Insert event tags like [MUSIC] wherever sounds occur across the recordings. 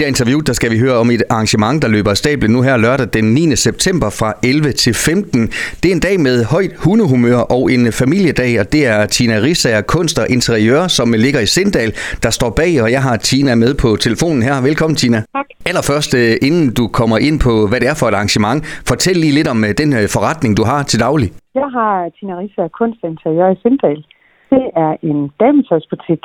det interview, der skal vi høre om et arrangement, der løber af stablen nu her lørdag den 9. september fra 11 til 15. Det er en dag med højt hundehumør og en familiedag, og det er Tina Rissager Kunst og Interiør, som ligger i Sindal, der står bag, og jeg har Tina med på telefonen her. Velkommen, Tina. Tak. Allerførst, øh, inden du kommer ind på, hvad det er for et arrangement, fortæl lige lidt om øh, den øh, forretning, du har til daglig. Jeg har Tina Rissager Kunst og Interiør i Sindal. Det er en dametøjsbutik,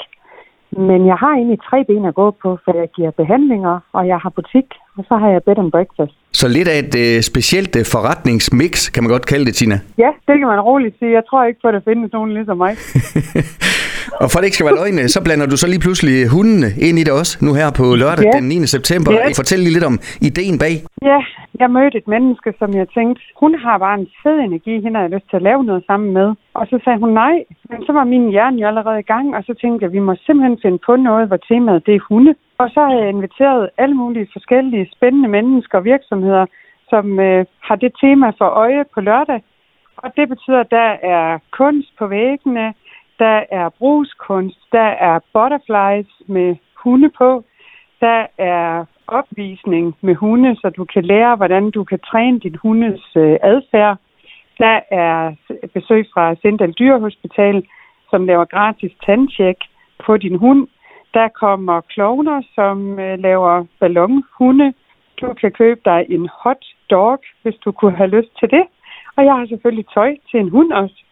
men jeg har egentlig tre ben at gå på, for jeg giver behandlinger, og jeg har butik, og så har jeg bed and breakfast. Så lidt af et øh, specielt øh, forretningsmix, kan man godt kalde det, Tina. Ja, det kan man roligt sige. Jeg tror ikke på, at der findes nogen ligesom mig. [LAUGHS] Og for at det ikke skal være løgn, så blander du så lige pludselig hundene ind i det også, nu her på lørdag Ja. den 9. september. Ja. Fortæl lige lidt om ideen bag. Ja, jeg mødte et menneske, som jeg tænkte, hun har bare en fed energi, hende har jeg lyst til at lave noget sammen med. Og så sagde hun nej, men så var min hjerne jo allerede i gang, og så tænkte jeg, vi må simpelthen finde på noget, hvor temaet det er hunde. Og så har jeg inviteret alle mulige forskellige spændende mennesker og virksomheder, som øh, har det tema for øje på lørdag. Og det betyder, at der er kunst på væggene, der er brugskunst, der er butterflies med hunde på, der er opvisning med hunde, så du kan lære, hvordan du kan træne din hundes øh, adfærd. Der er besøg fra Sindal Dyrehospital, som laver gratis tandtjek på din hund. Der kommer klovner, som øh, laver ballonhunde. Du kan købe dig en hot dog, hvis du kunne have lyst til det. Og jeg har selvfølgelig tøj til en hund også.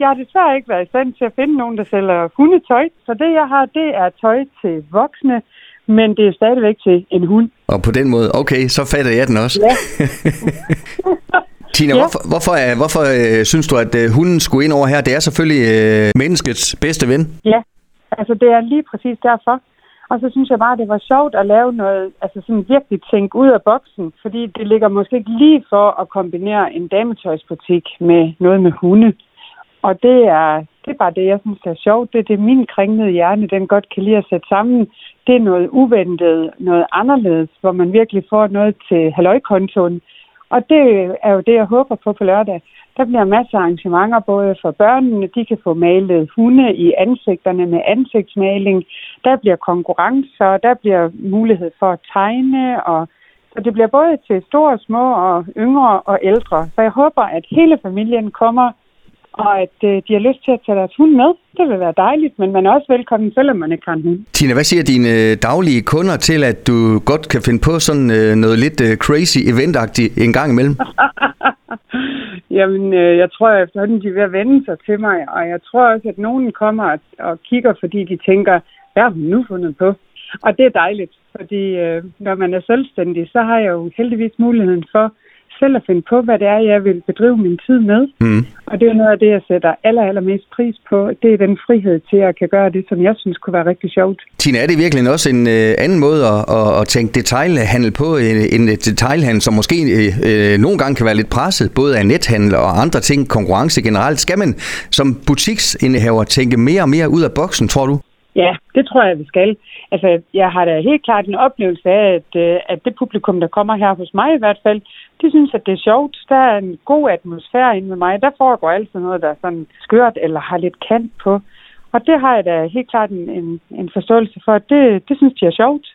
Jeg har desværre ikke været i stand til at finde nogen, der sælger hundetøj. Så det, jeg har, det er tøj til voksne, men det er stadigvæk til en hund. Og på den måde, okay, så fatter jeg den også. Ja. [LAUGHS] Tina, Ja. hvorfor, hvorfor, er, hvorfor øh, synes du, at øh, hunden skulle ind over her? Det er selvfølgelig øh, menneskets bedste ven. Ja, altså det er lige præcis derfor. Og så synes jeg bare, det var sjovt at lave noget, altså sådan virkelig tænke ud af boksen, fordi det ligger måske ikke lige for at kombinere en dametøjsbutik med noget med hunde. Og det er, det er bare det, jeg synes er sjovt. Det er det, min kringlede hjerne, den godt kan lide at sætte sammen. Det er noget uventet, noget anderledes, hvor man virkelig får noget til halvøjkontoen. Og det er jo det, jeg håber på på lørdag. Der bliver masser af arrangementer, både for børnene, de kan få malet hunde i ansigterne med ansigtsmaling. Der bliver konkurrencer, der bliver mulighed for at tegne, og så det bliver både til store, små og yngre og ældre. Så jeg håber, at hele familien kommer, og at øh, de har lyst til at tage deres hund med. Det vil være dejligt, men man er også velkommen, selvom man ikke har en hund. Tina, hvad siger dine øh, daglige kunder til, at du godt kan finde på sådan øh, noget lidt øh, crazy eventagtigt en gang imellem? [LAUGHS] Jamen, øh, jeg tror at efterhånden, de er ved at vende sig til mig, og jeg tror også, at nogen kommer og, og kigger, fordi de tænker, hvad har hun nu fundet på? Og det er dejligt, fordi øh, når man er selvstændig, så har jeg jo heldigvis muligheden for selv at finde på, hvad det er, jeg vil bedrive min tid med. Mm. Og det er noget af det, jeg sætter aller, allermest pris på. Det er den frihed til at kan gøre det, som jeg synes kunne være rigtig sjovt. Tina, er det virkelig også en øh, anden måde at, at, at tænke detailhandel på, en, en detailhandel, som måske øh, øh, nogle gange kan være lidt presset, både af nethandel og andre ting, konkurrence generelt. Skal man som butiksindehaver tænke mere og mere ud af boksen, tror du? Ja, det tror jeg, vi skal. Altså, jeg har da helt klart en oplevelse af, at, øh, at det publikum, der kommer her hos mig i hvert fald, de synes, at det er sjovt. Der er en god atmosfære inde med mig. Der foregår altid noget, der er sådan skørt eller har lidt kant på. Og det har jeg da helt klart en, en, en forståelse for. Det, det synes de er sjovt.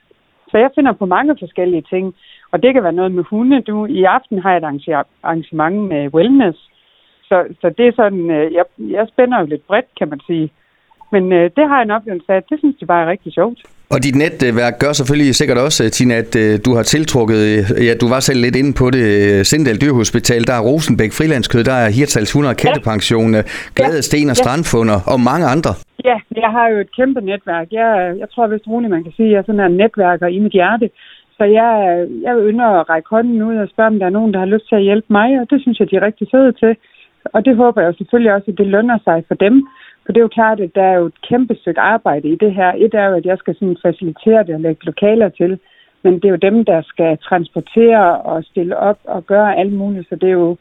Så jeg finder på mange forskellige ting. Og det kan være noget med hunde. Du, I aften har jeg et arrangement med wellness. Så, så det er sådan, øh, jeg, jeg spænder jo lidt bredt, kan man sige. Men øh, det har jeg en oplevelse af, det synes de bare er rigtig sjovt. Og dit netværk gør selvfølgelig sikkert også, Tina, at øh, du har tiltrukket, øh, ja, du var selv lidt inde på det, øh, Sindal Dyrhospital, der er Rosenbæk Frilandskød, der er Hirtals 100 Kættepension, øh, Glade Sten og Ja. Strandfunder og mange andre. Ja, jeg har jo et kæmpe netværk. Jeg, jeg tror vist roligt, man kan sige, at jeg er sådan en netværker i mit hjerte. Så jeg, jeg ynder at række hånden ud og spørge, om der er nogen, der har lyst til at hjælpe mig, og det synes jeg, de er rigtig søde til. Og det håber jeg selvfølgelig også, at det lønner sig for dem. For det er jo klart, at der er jo et kæmpe stykke arbejde i det her. Et er jo, at jeg skal sådan facilitere det og lægge lokaler til. Men det er jo dem, der skal transportere og stille op og gøre alt muligt. Så det er jo,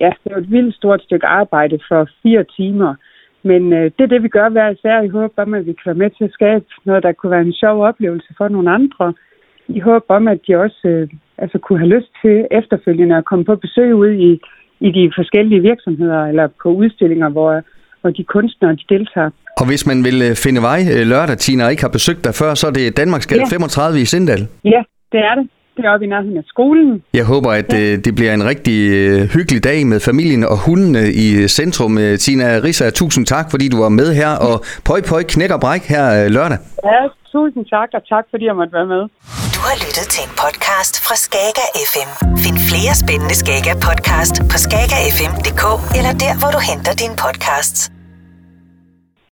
ja, det er jo et vildt stort stykke arbejde for fire timer. Men øh, det er det, vi gør hver især. I håber om, at vi kan være med til at skabe noget, der kunne være en sjov oplevelse for nogle andre. I håber om, at de også øh, altså kunne have lyst til efterfølgende at komme på besøg ude i, i de forskellige virksomheder eller på udstillinger, hvor, hvor de kunstnere de deltager. Og hvis man vil øh, finde vej øh, lørdag, Tina, og ikke har besøgt dig før, så er det Danmarksgade Ja. 35 i Sindal. Ja, Det er det. Det er oppe i nærheden af skolen. Jeg håber, at ja. det bliver en rigtig hyggelig dag med familien og hundene i centrum. Tina Risa, tusind tak, fordi du var med her, og pøj pøj knæk og bræk her lørdag. Ja, tusind tak, og tak fordi jeg måtte være med. Du har lyttet til en podcast fra Skager FM. Find flere spændende Skager podcast på skagerfm.dk eller der, hvor du henter dine podcasts.